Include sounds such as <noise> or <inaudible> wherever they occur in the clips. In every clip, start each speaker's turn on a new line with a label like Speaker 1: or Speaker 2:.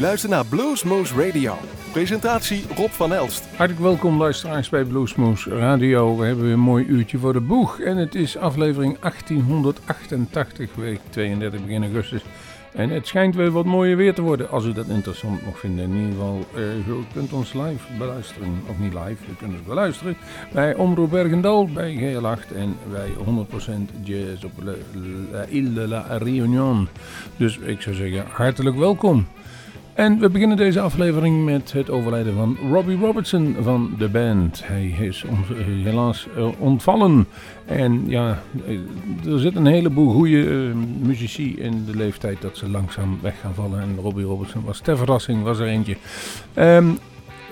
Speaker 1: luistert naar Bluesmoose Radio. Presentatie Rob van Elst.
Speaker 2: Hartelijk welkom luisteraars bij Bluesmoose Radio. We hebben weer een mooi uurtje voor de boeg. En het is aflevering 1888, week 32 begin augustus. En het schijnt weer wat mooier weer te worden, als u dat interessant nog vindt. In ieder geval, uh, u kunt ons live beluisteren, of niet live, u kunt ons beluisteren bij Omroep Bergendal, bij GL8 en bij 100% Jazz op La Ile de la Réunion. Dus ik zou zeggen, hartelijk welkom. En we beginnen deze aflevering met het overlijden van Robbie Robertson van de band. Hij is helaas eh, ontvallen. En ja, er zit een heleboel goede uh, muzici in de leeftijd dat ze langzaam weg gaan vallen. En Robbie Robertson was ter verrassing, was er eentje. Um,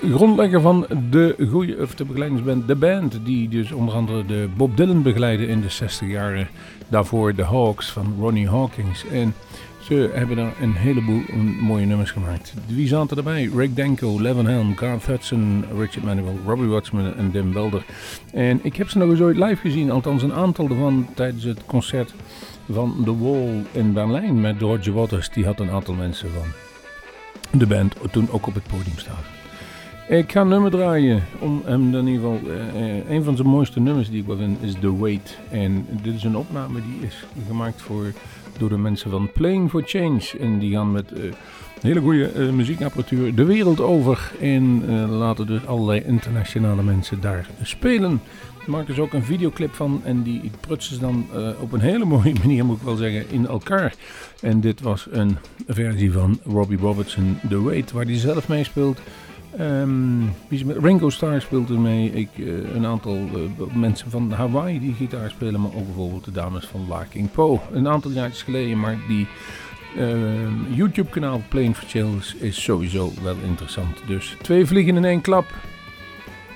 Speaker 2: grondlegger van de goede, of de begeleidingsband The Band, die dus onder andere de Bob Dylan begeleidde in de 60 jaren. Daarvoor de Hawks van Ronnie Hawkins. En ze hebben daar een heleboel mooie nummers gemaakt. Wie zaten erbij? Rick Denko, Levin Helm, Garth Hudson, Richard Manuel, Robbie Watchman en Dim Belder. En ik heb ze nog eens ooit live gezien, althans een aantal ervan tijdens het concert van The Wall in Berlijn met Roger Waters. Die had een aantal mensen van de band toen ook op het podium staan. Ik ga een nummer draaien om hem in ieder geval. Uh, een van zijn mooiste nummers die ik wel vind is The Wait. En dit is een opname die is gemaakt voor door de mensen van Playing for Change. En die gaan met uh, hele goede uh, muziekapparatuur de wereld over. En uh, laten dus allerlei internationale mensen daar spelen. Er maakt dus ook een videoclip van. En die prutsen ze dan op een hele mooie <laughs> manier, moet ik wel zeggen, in elkaar. En dit was een versie van Robbie Robertson, The Wait, waar hij zelf meespeelt. Um, Ringo Starr speelt er mee. Ik, uh, een aantal uh, mensen van Hawaii die gitaar spelen. Maar ook bijvoorbeeld de dames van La King Po. Een aantal jaar geleden. Maar die uh, YouTube kanaal Playing for Chills is sowieso wel interessant. Dus twee vliegen in één klap.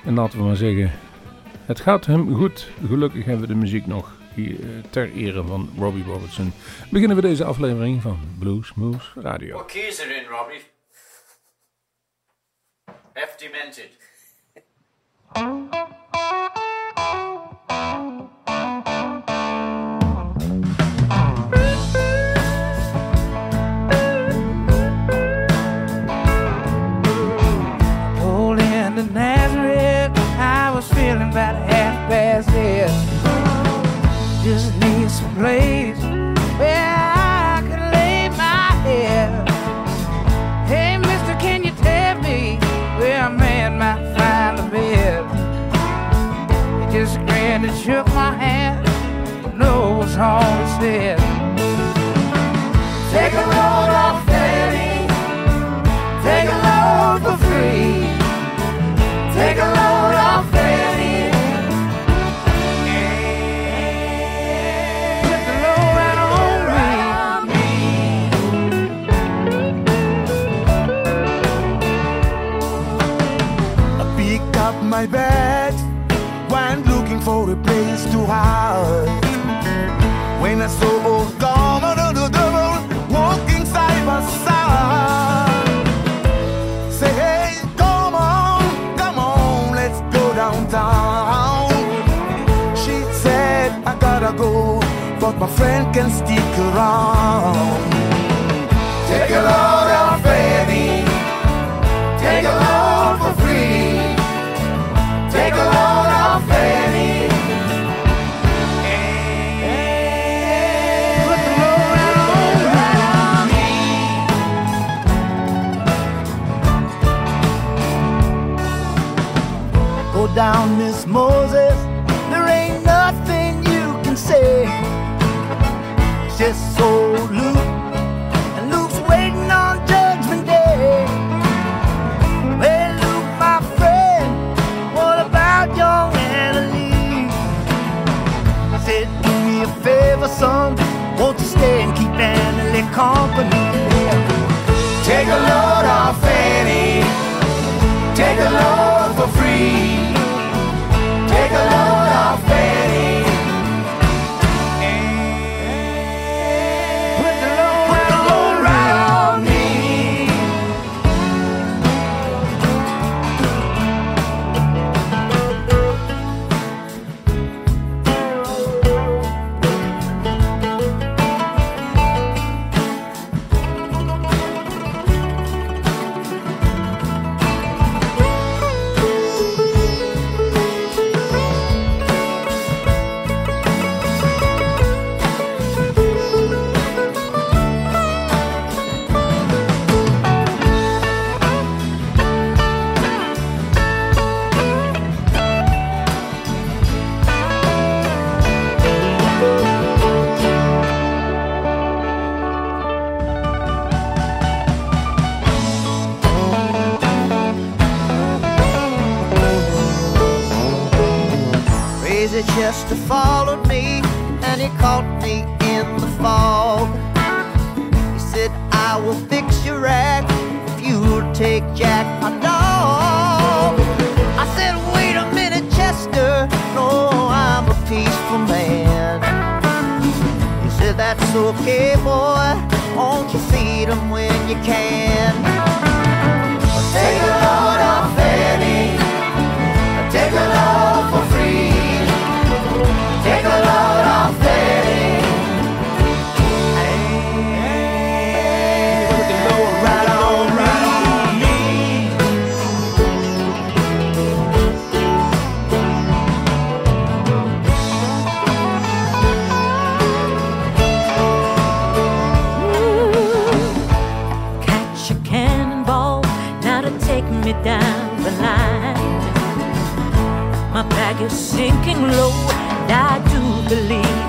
Speaker 2: En laten we maar zeggen. Het gaat hem goed. Gelukkig hebben we de muziek nog. Hier, ter ere van Robbie Robertson. Beginnen we deze aflevering van Blues Moose Radio.
Speaker 3: Keys are in, Robbie? F demented.
Speaker 4: Nazareth, I was feeling about half past dead. Just need some place all. Take a load off Fanny. Take a load for free. Take a load off Fanny. Put the load right on me.
Speaker 5: I pick up my bed. went looking for a place to hide. The devil walking side by side, say, hey, come on, come on, let's go downtown. She said, I gotta go, but my friend can stick around. Take a load off, Fanny. Take a load down, Miss Moses. There ain't nothing you can say. Just so Luke,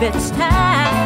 Speaker 6: it's time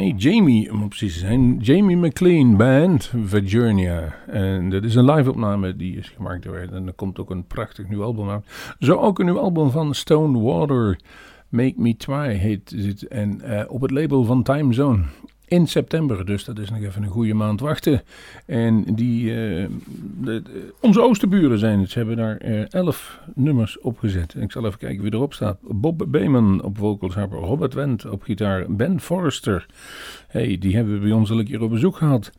Speaker 7: nee, Jamie, om precies te zijn. Jamie McLean Band, Virginia. En dat is een live-opname die is gemaakt door En er komt ook een prachtig nieuw album uit. Zo ook een nieuw album van Stone Water. Make Me Try heet het. En uh, op het label van Time Zone in september. Dus dat is nog even een goede maand wachten. En die, de, onze oosterburen zijn het. Ze hebben daar uh, elf nummers opgezet. Ik zal even kijken wie erop staat. Bob Beeman op vocals, Robert Wendt op gitaar, Ben Forrester. Hey, die hebben we bij ons al een keer op bezoek gehad.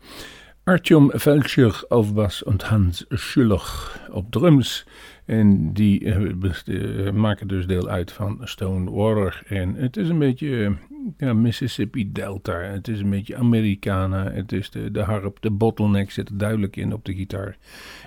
Speaker 7: Artyom Velcher op bas en Hans Schuller op drums. En die uh, maken dus deel uit van Stone Water. En het is een beetje ja, Mississippi Delta. Het is een beetje Americana. Het is de, de harp, de bottleneck zit er duidelijk in op de gitaar.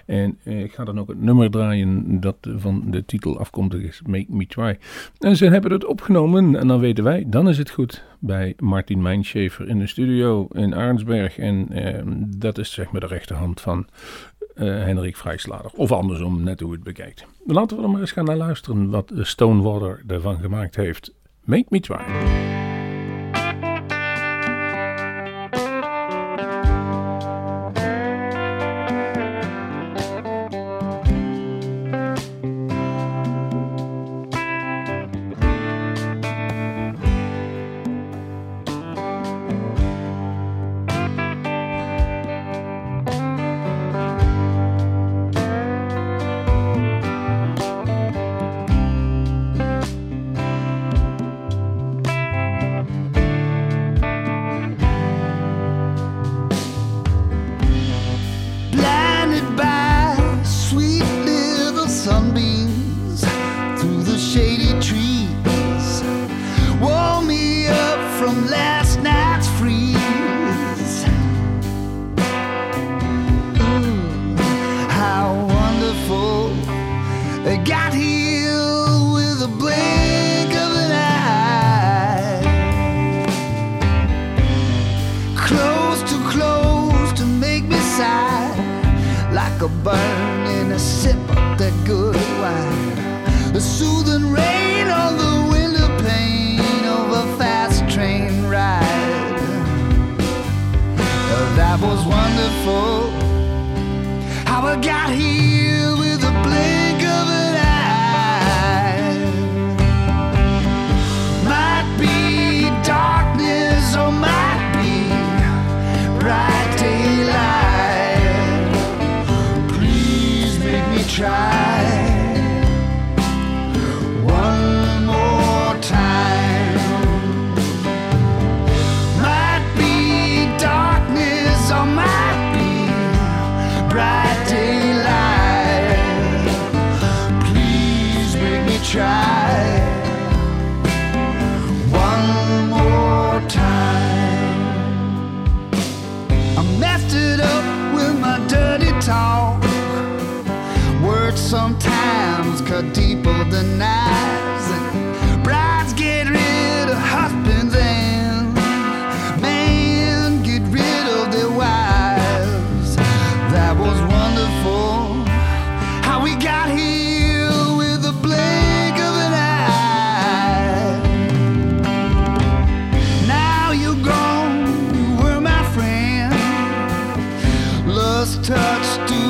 Speaker 7: En eh, ik ga dan ook het nummer draaien dat van de titel afkomstig is, Make Me Try. En ze hebben het opgenomen en dan weten wij, dan is het goed, bij Martin Mijnschafer in de studio in Arnsberg. En eh, dat is zeg maar de rechterhand van uh, Henrik Vrijslader. Of andersom, net hoe het bekijkt. Laten we er maar eens gaan naar luisteren wat Stonewater ervan gemaakt heeft. Make Me Try.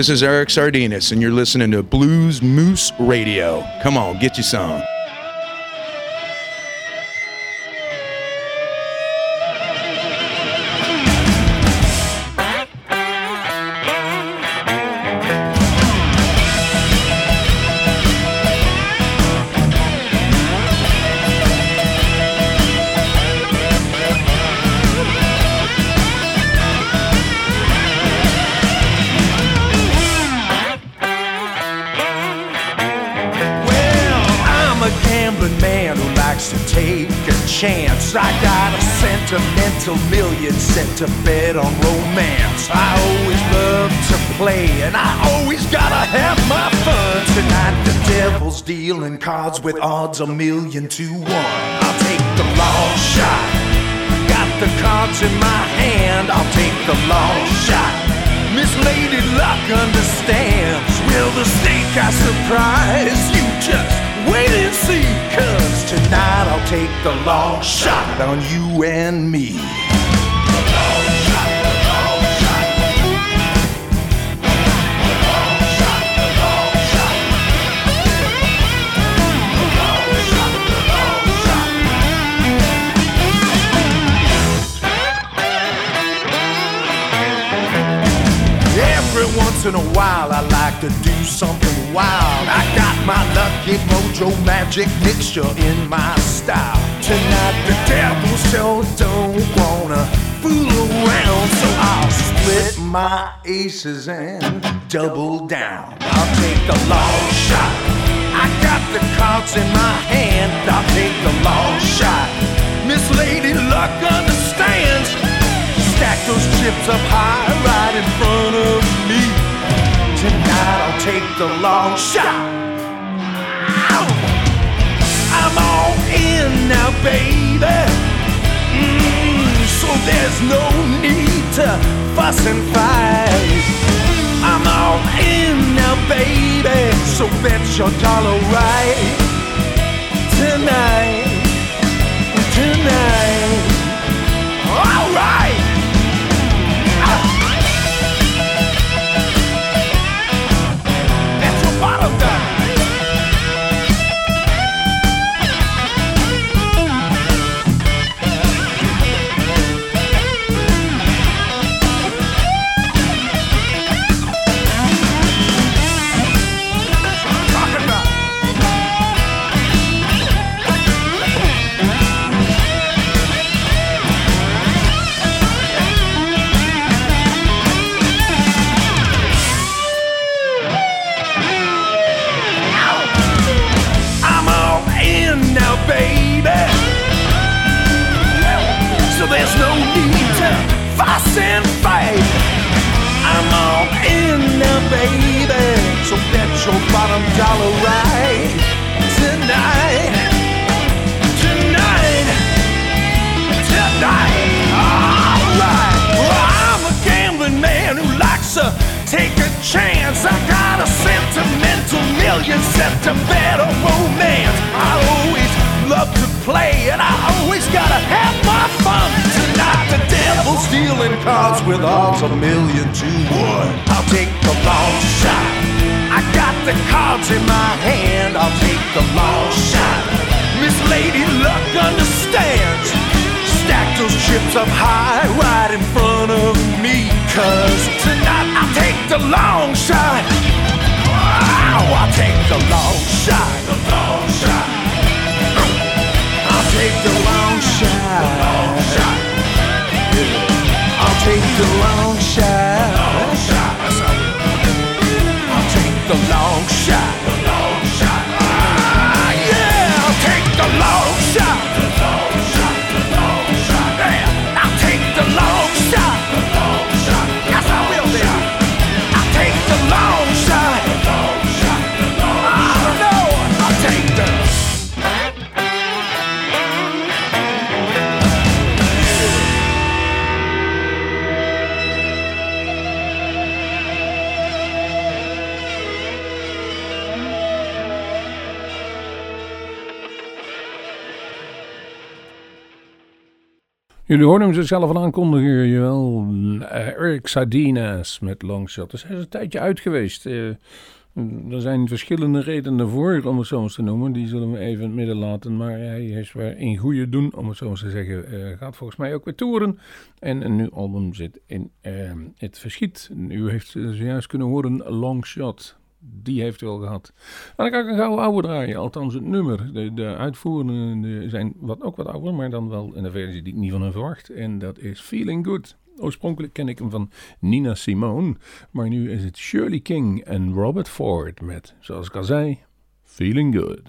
Speaker 8: This is Eric Sardinas, and you're listening to Blues Moose Radio. Come on, get you some.
Speaker 9: Sentimental million set to bed on romance. I always love to play, and I always gotta have my fun. Tonight, the devil's dealing cards with odds a million to one. I'll take the long shot. Got the cards in my hand, I'll take the long shot. Miss Lady Luck understands. Will the snake I surprise you? Just wait and see. Cause tonight I'll take the long shot on you and me. Once in a while, I like to do something wild. I got my lucky mojo magic mixture in my style. Tonight, the devil sure don't wanna fool around, so I'll split my aces and double down. I'll take the long shot. I got the cards in my hand. I'll take the long shot. Miss Lady Luck understands. Stack those chips up high right in front of take the long shot. I'm all in now, baby. Mm, so there's no need to fuss and fight. I'm all in now, baby. So bet your dollar right tonight. Tonight. Bottom dollar right tonight. Tonight. Tonight. Alright. Well, I'm a gambling man who likes to take a chance. I got a sentimental million set to bet on romance. I always love to play, and I always gotta have my fun. Tonight, the devil's dealing cards with odds a million to one. I'll take the long shot. I got the cards in my hand. I'll take the long shot. Miss Lady Luck understands. Stack those chips up high right in front of me. Cause tonight I'll take the long shot. Wow, I'll take the long shot. The long shot. Take the long shot. long shot. I'll take the long shot.
Speaker 10: Jullie hoorden hem zichzelf al aankondigen, jawel. Eh, Eric Sardinas met Longshot. Dus hij is een tijdje uit geweest. Eh, er zijn verschillende redenen voor, om het zo eens te noemen. Die zullen we even in het midden laten. Maar hij is weer in goede doen, om het zo eens te zeggen. Eh, gaat volgens mij ook weer toeren. En een nieuw album zit in het verschiet. U heeft zojuist kunnen horen Longshot. Die heeft al gehad. Dan kan ik een gouden oude draaien, althans het nummer. De, de uitvoerenden zijn wat, ook wat ouder, maar dan wel in een versie die ik niet van hen verwacht. En dat is Feeling Good. Oorspronkelijk ken ik hem van Nina Simone, maar nu is het Shirley King en Robert Ford met, zoals ik al zei, Feeling Good.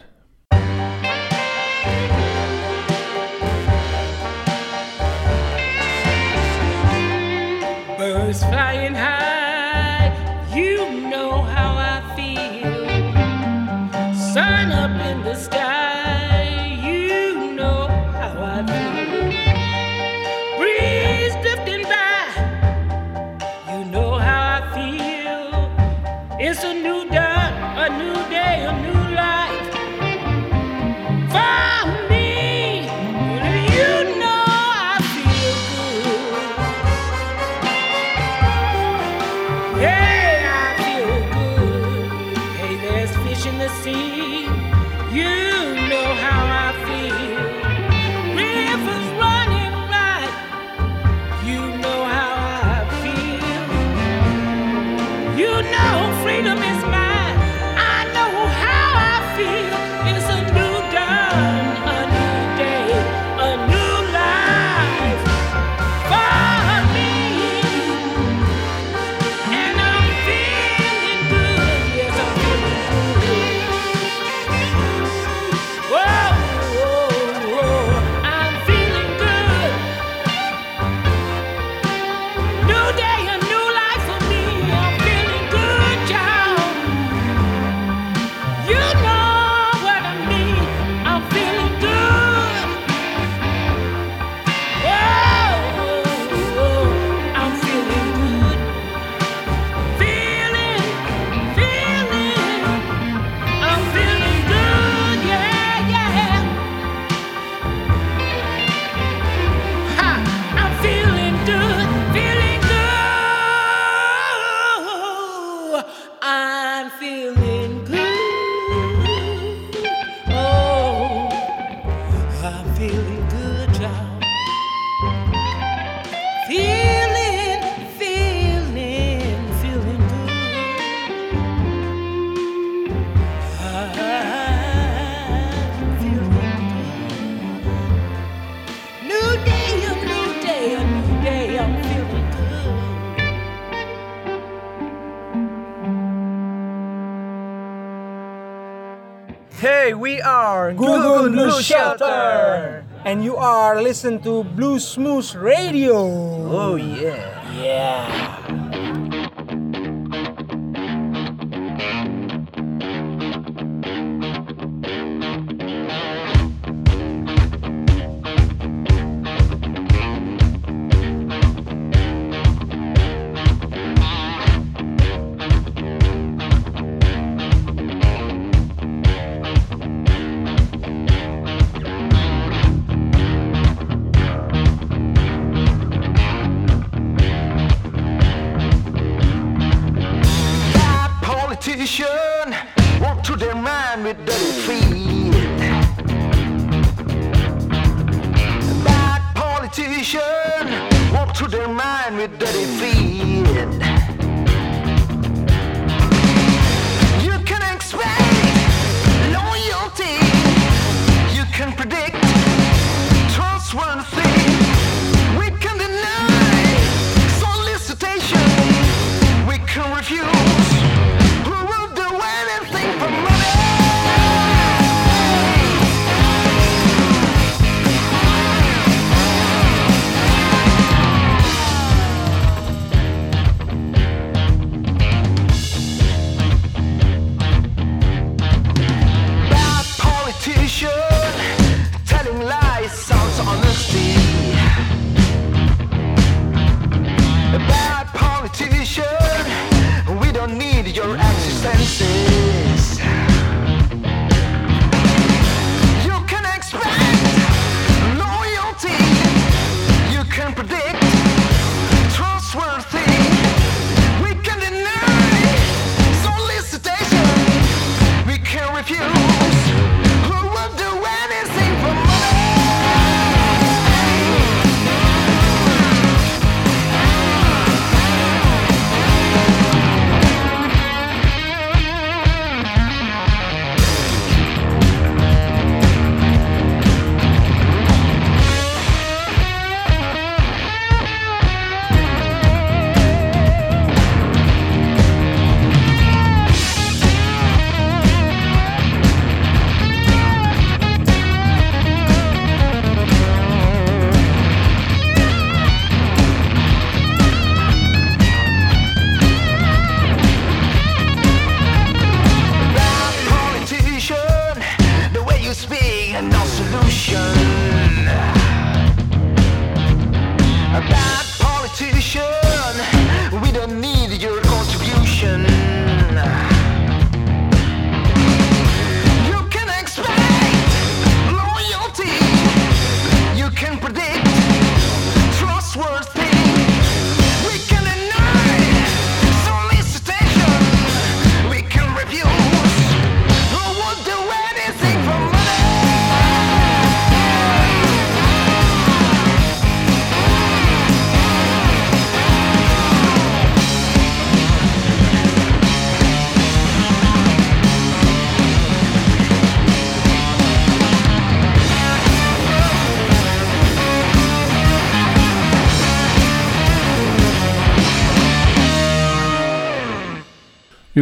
Speaker 11: Are Google Blue Shelter, and you are listening to Blue Smooth Radio. Oh yeah, yeah.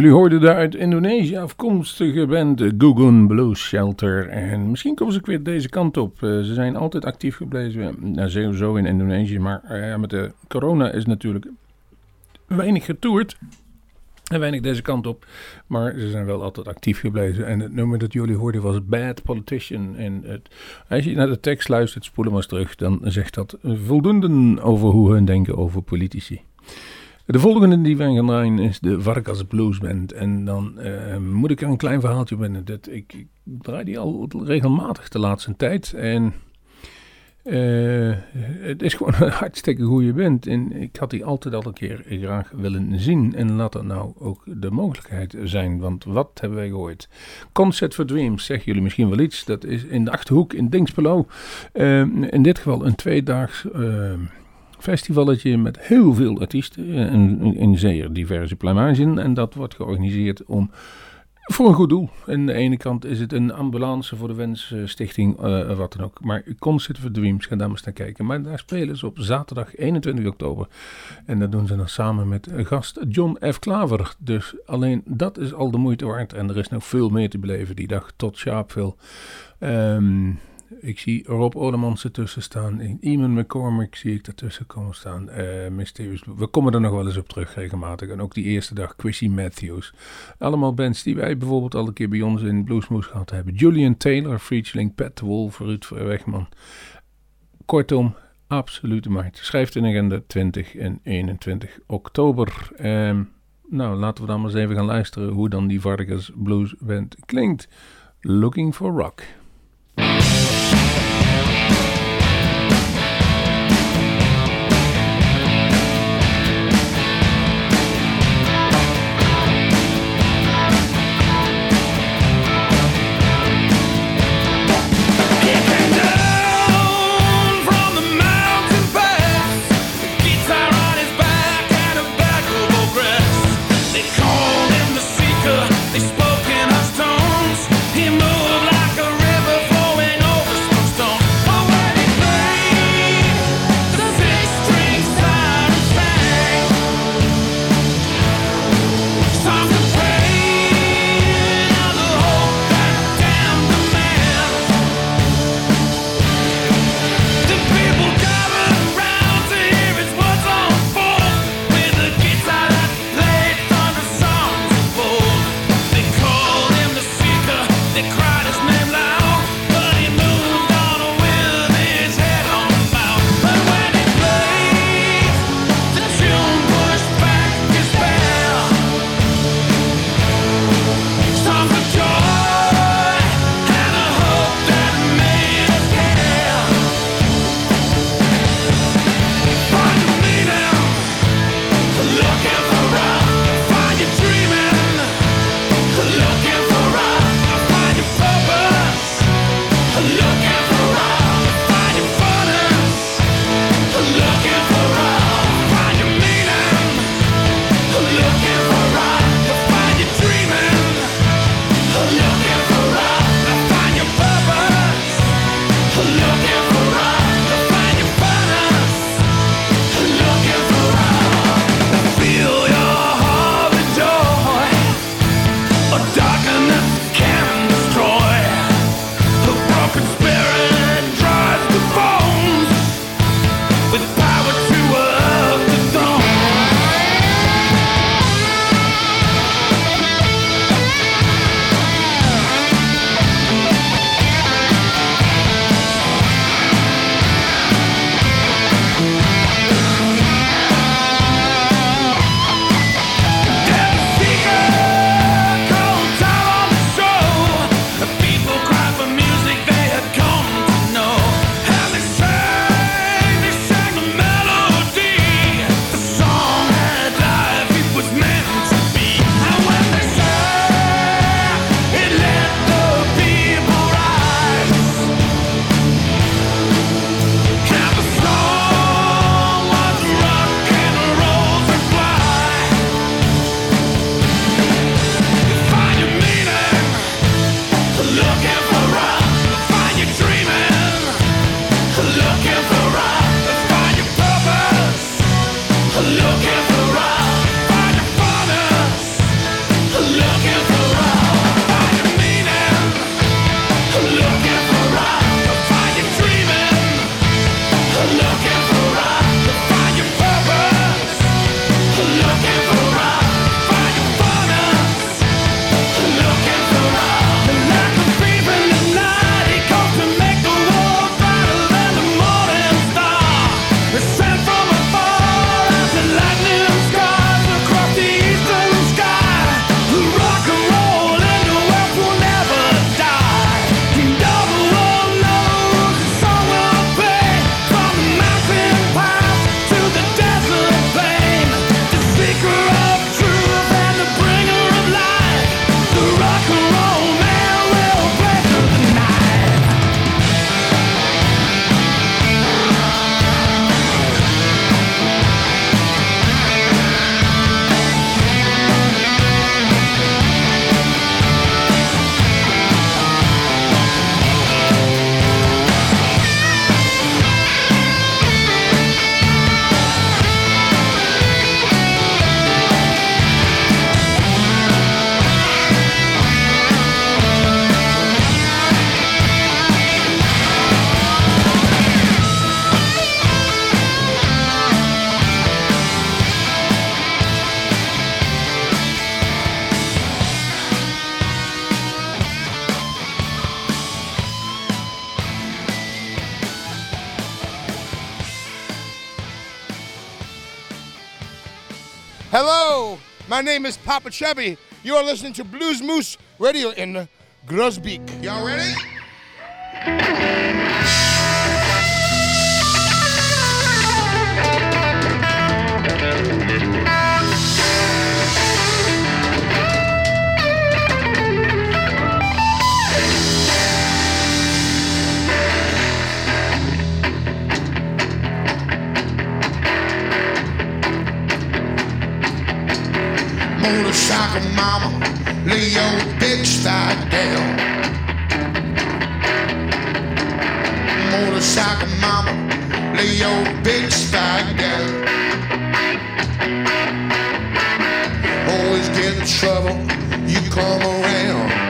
Speaker 2: Jullie hoorden de uit Indonesië afkomstige band de Gugun Blues Shelter. En misschien komen ze weer deze kant op. Eh, ze zijn altijd actief gebleven, nou, sowieso in Indonesië. Maar eh, met de corona is natuurlijk weinig getoerd. En weinig deze kant op. Maar ze zijn wel altijd actief gebleven. En het nummer dat jullie hoorden was Bad Politician. En het, als je naar de tekst luistert, spoel hem eens terug. Dan zegt dat voldoende over hoe hun denken over politici. De volgende die wij gaan draaien is de Vargas Blues Band. En dan eh, moet ik er een klein verhaaltje binnen. Dat ik, ik draai die al regelmatig de laatste tijd. En eh, het is gewoon <laughs> een hartstikke goede band. En ik had die altijd al een keer graag willen zien. En laat dat nou ook de mogelijkheid zijn. Want wat hebben wij gehoord? Concert for Dreams, zeggen jullie misschien wel iets. Dat is in de Achterhoek in Dinkspelo. Eh, in dit geval een tweedaags... eh festivalletje met heel veel artiesten en in zeer diverse plamagen. En dat wordt georganiseerd om voor een goed doel. Aan de ene kant is het een ambulance voor de Wensstichting, eh wat dan ook. Maar Concert for Dreams, ga daar eens naar kijken. Maar daar spelen ze op zaterdag 21 oktober. En dat doen ze dan samen met gast John F. Klaver. Dus alleen dat is al de moeite waard. En er is nog veel meer te beleven die dag tot Sharpeville. Ehm ik zie Rob Odemans ertussen staan. Iman McCormick zie ik ertussen komen staan. Eh Mysterious. We komen er nog wel eens op terug regelmatig. En ook die eerste dag Chrissy Matthews. Allemaal bands die wij bijvoorbeeld al een keer bij ons in Bluesmoes gehad hebben. Julian Taylor, featuring Pat Wolf, Ruud Wegman. Kortom, absolute maat. Schrijft in agenda 20 en 21 oktober. Ehm, nou, laten we dan maar eens even gaan luisteren hoe dan die Vargas Blues Band klinkt. Looking for Rock.
Speaker 12: My name is Papa Chevy. You are listening to Blues Moose Radio in Grosbeek. Y'all ready?
Speaker 5: soccer mama, lay your bitch side down. Motorcycle mama, lay your bitch side down. Always get in trouble, you come around.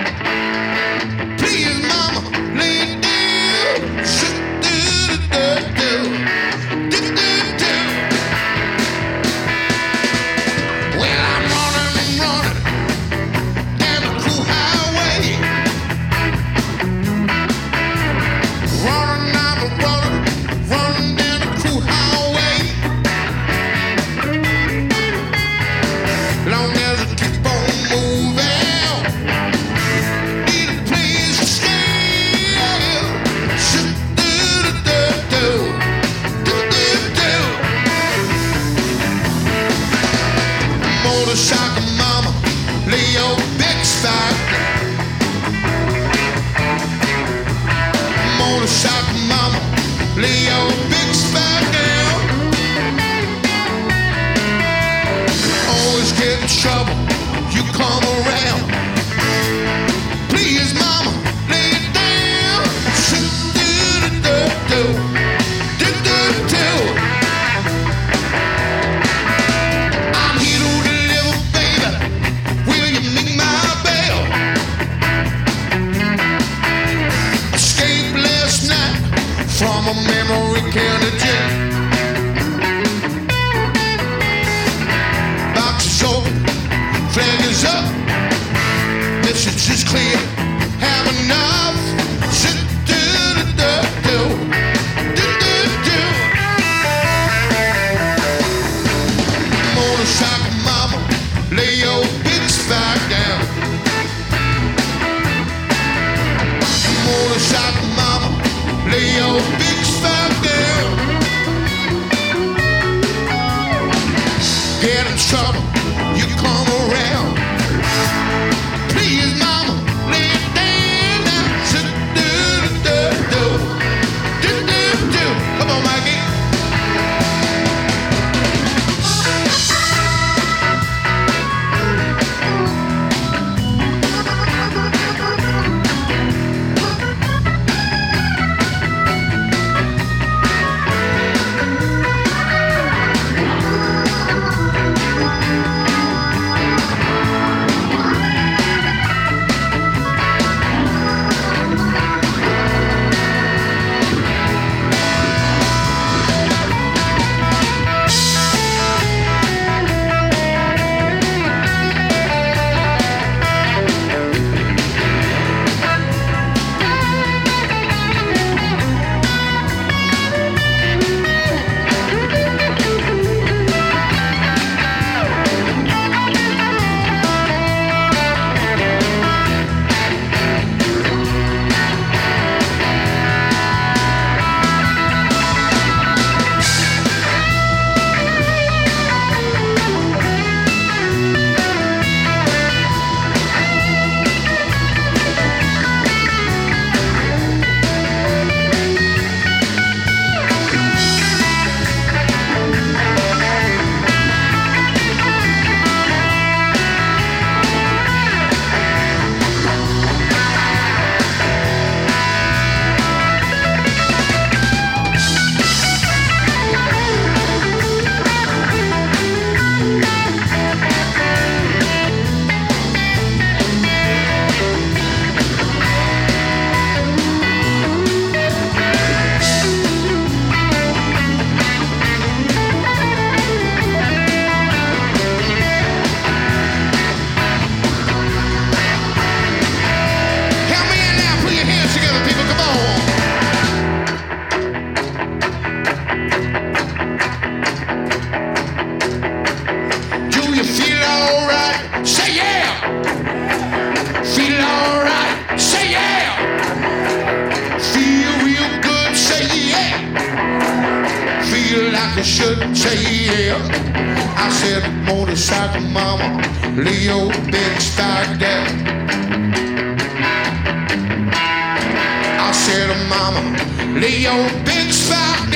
Speaker 5: feel like I should say yeah. I said, motorcycle mama, Leo, big star dad. I said, mama, Leo, big star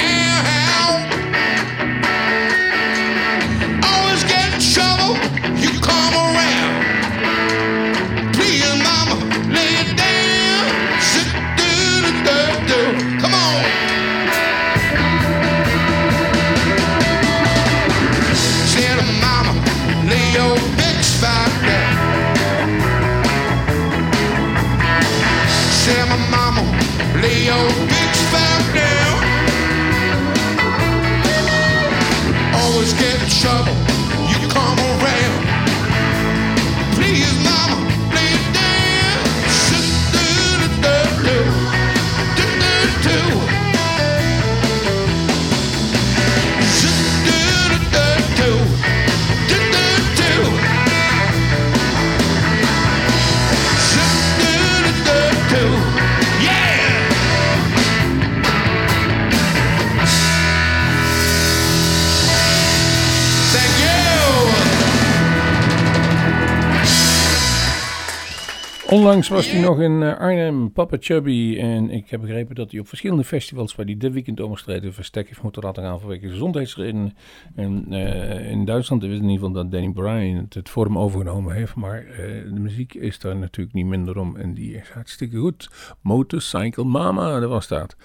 Speaker 2: Onlangs was hij nog in eh, Arnhem, Papa Chubby. En ik heb begrepen dat hij op verschillende festivals waar hij dit weekend omstreden verstek heeft moeten laten gaan vanwege gezondheidsredenen. En eh, in Duitsland is in ieder geval dat Danny Bryan het, het voor hem overgenomen heeft. Maar eh, de muziek is daar natuurlijk niet minder om. En die is hartstikke goed. Motorcycle Mama, dat was dat.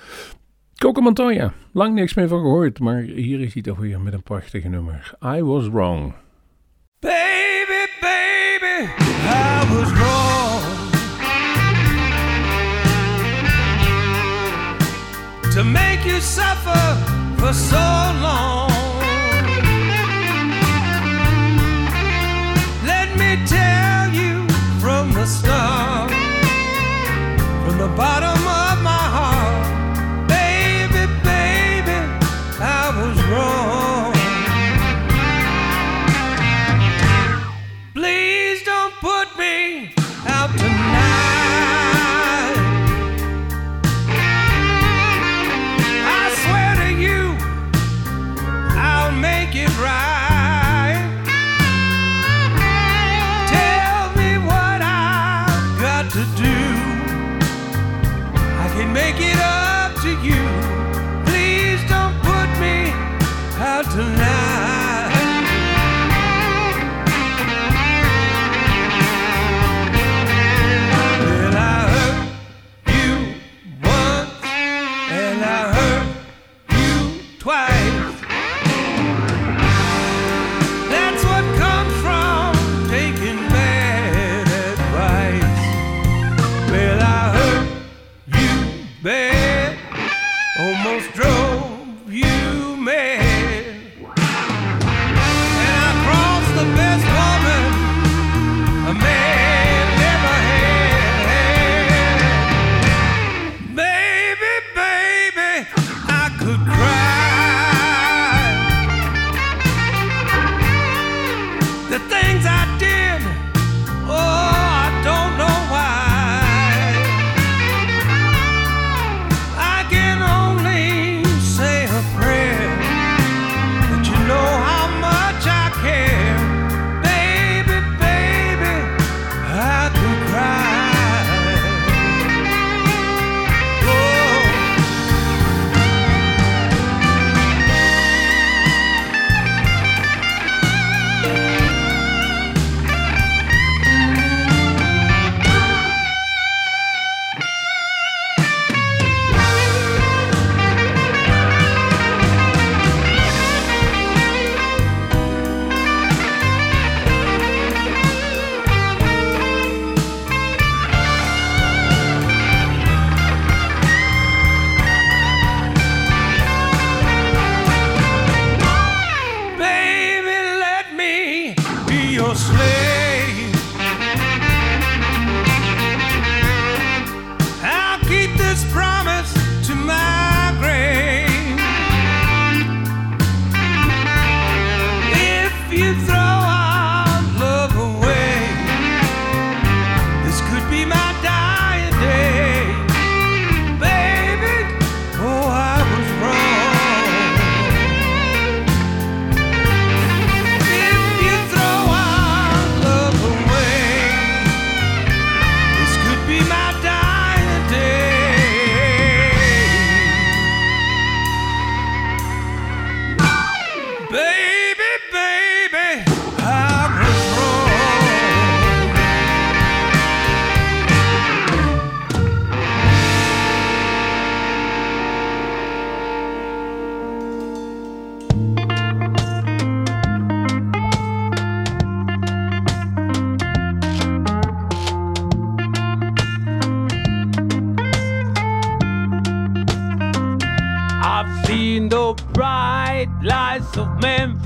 Speaker 2: Coco Montoya, lang niks meer van gehoord. Maar hier is hij toch weer met een prachtige nummer. I Was Wrong.
Speaker 9: Baby, baby, I was wrong suffer for so long. Let me tell you from the start, from the bottom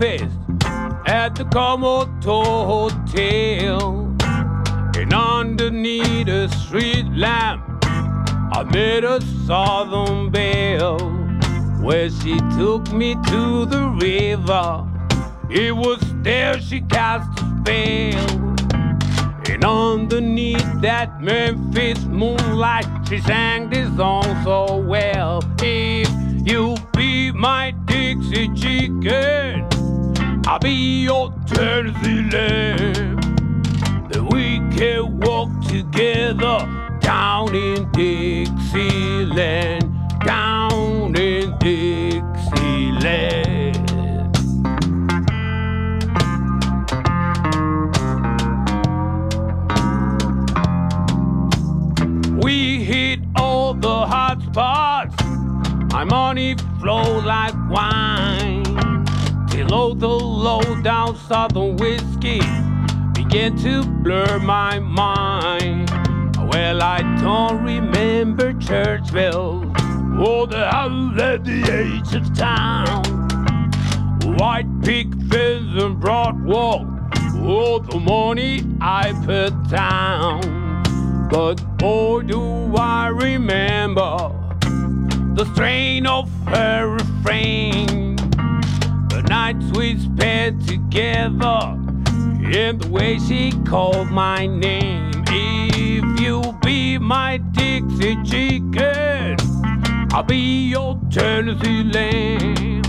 Speaker 13: Memphis at the Commodore Hotel. And underneath a street lamp, I met a southern belle where she took me to the river. It was there she cast a spell. And underneath that Memphis moonlight, she sang this song so well. If you be my Dixie chicken, I'll be your lamb. Then we can walk together down in Dixieland, down in Dixieland. We hit all the hot spots. My money flows like wine. All the low down southern whiskey began to blur my mind. Well, I don't remember church bells or oh, the house at the edge of town. White pig fence and broad walk, all the money I put down. But boy, do I remember the strain of her refrain. Nights we spent together, and the way she called my name. If you be my Dixie chicken, I'll be your Tennessee lamb.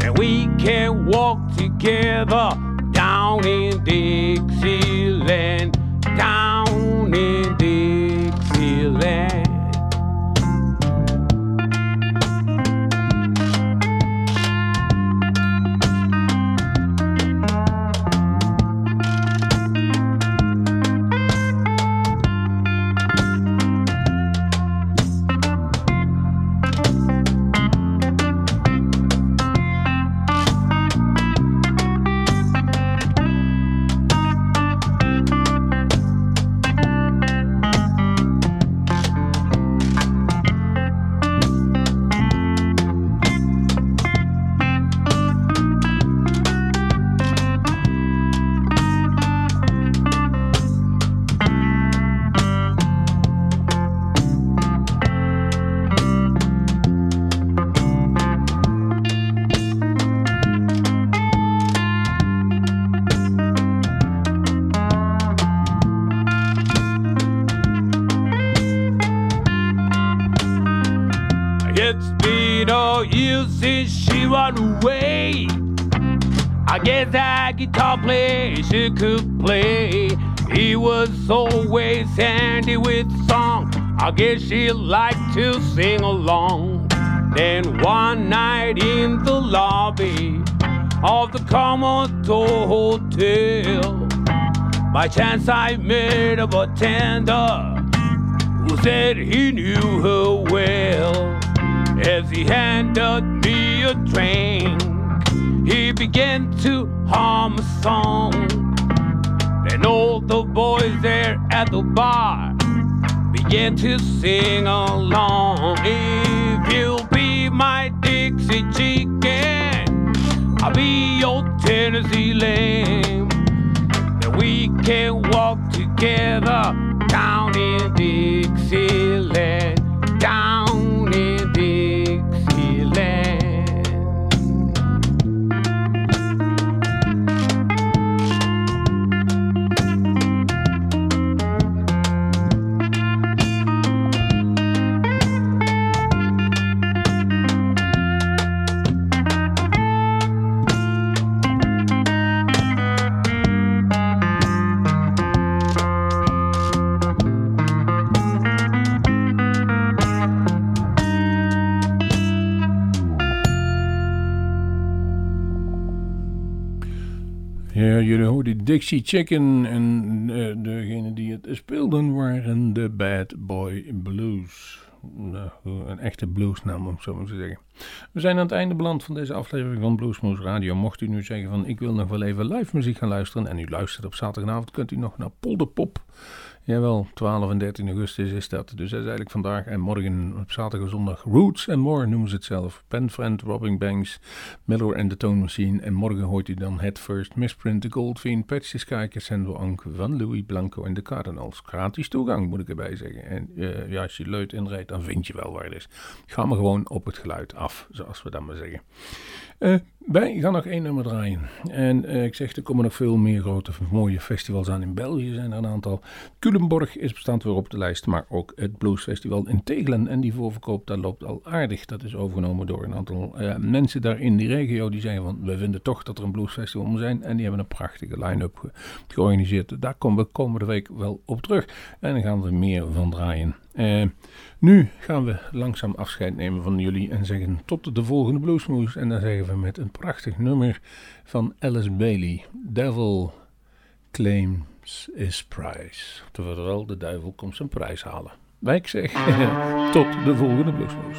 Speaker 13: Then we can walk together down in Dixieland, down in Dixieland. Guess that guitar player she could play. He was always handy with song. I guess she liked to sing along. Then one night in the lobby of the Commodore Hotel, by chance I met a bartender who said he knew her well. As he handed me a drink, he began to hum a song. Then all the boys there at the bar began to sing along. If you'll be my Dixie chicken, I'll be your Tennessee lamb. Then we can walk together down in Dixieland, down
Speaker 2: jullie hoorden Dixie Chicken en eh, degene die het speelden waren de Bad Boy Blues. Nou, een echte bluesnaam, om zo maar te zeggen. We zijn aan het einde beland van deze aflevering van Bluesmoes Radio. Mocht u nu zeggen van ik wil nog wel even live muziek gaan luisteren en u luistert op zaterdagavond, kunt u nog naar Polderpop
Speaker 14: Jawel, 12 en 13 augustus is dat. Dus dat is eigenlijk vandaag en morgen op zaterdag en zondag. Roots and More noemen ze het zelf. Penfriend, Robbing Banks, Miller and the Tone Machine. En morgen hoort u dan Head First, Misprint, The Goldfiend, Patches Kijkers, Sendo Ank van Louis Blanco en de Cardinals. Gratis toegang moet ik erbij zeggen. En eh, ja, als je leut inrijdt, dan vind je wel waar het is. Ga maar gewoon op het geluid af, zoals we dat maar zeggen. Eh, wij gaan nog één nummer draaien. En eh, ik zeg, er komen nog veel meer grote, mooie festivals aan. In België zijn er een aantal. Culemborg is bestand weer op de lijst, maar ook het Bluesfestival in Tegelen. En die voorverkoop, dat loopt al aardig. Dat is overgenomen door een aantal eh, mensen daar in die regio. Die zeggen van, we vinden toch dat er een bluesfestival moet zijn. En die hebben een prachtige line-up ge- georganiseerd. Daar komen we komende week wel op terug. En dan gaan we meer van draaien. Eh, nu gaan we langzaam afscheid nemen van jullie en zeggen tot de volgende Bluesmoes. En dan zeggen we met een prachtig nummer van Alice Bailey. Devil claims his prize. Oftewel, de duivel komt zijn prijs halen. Wij zeg <laughs> tot de volgende Bluesmoes.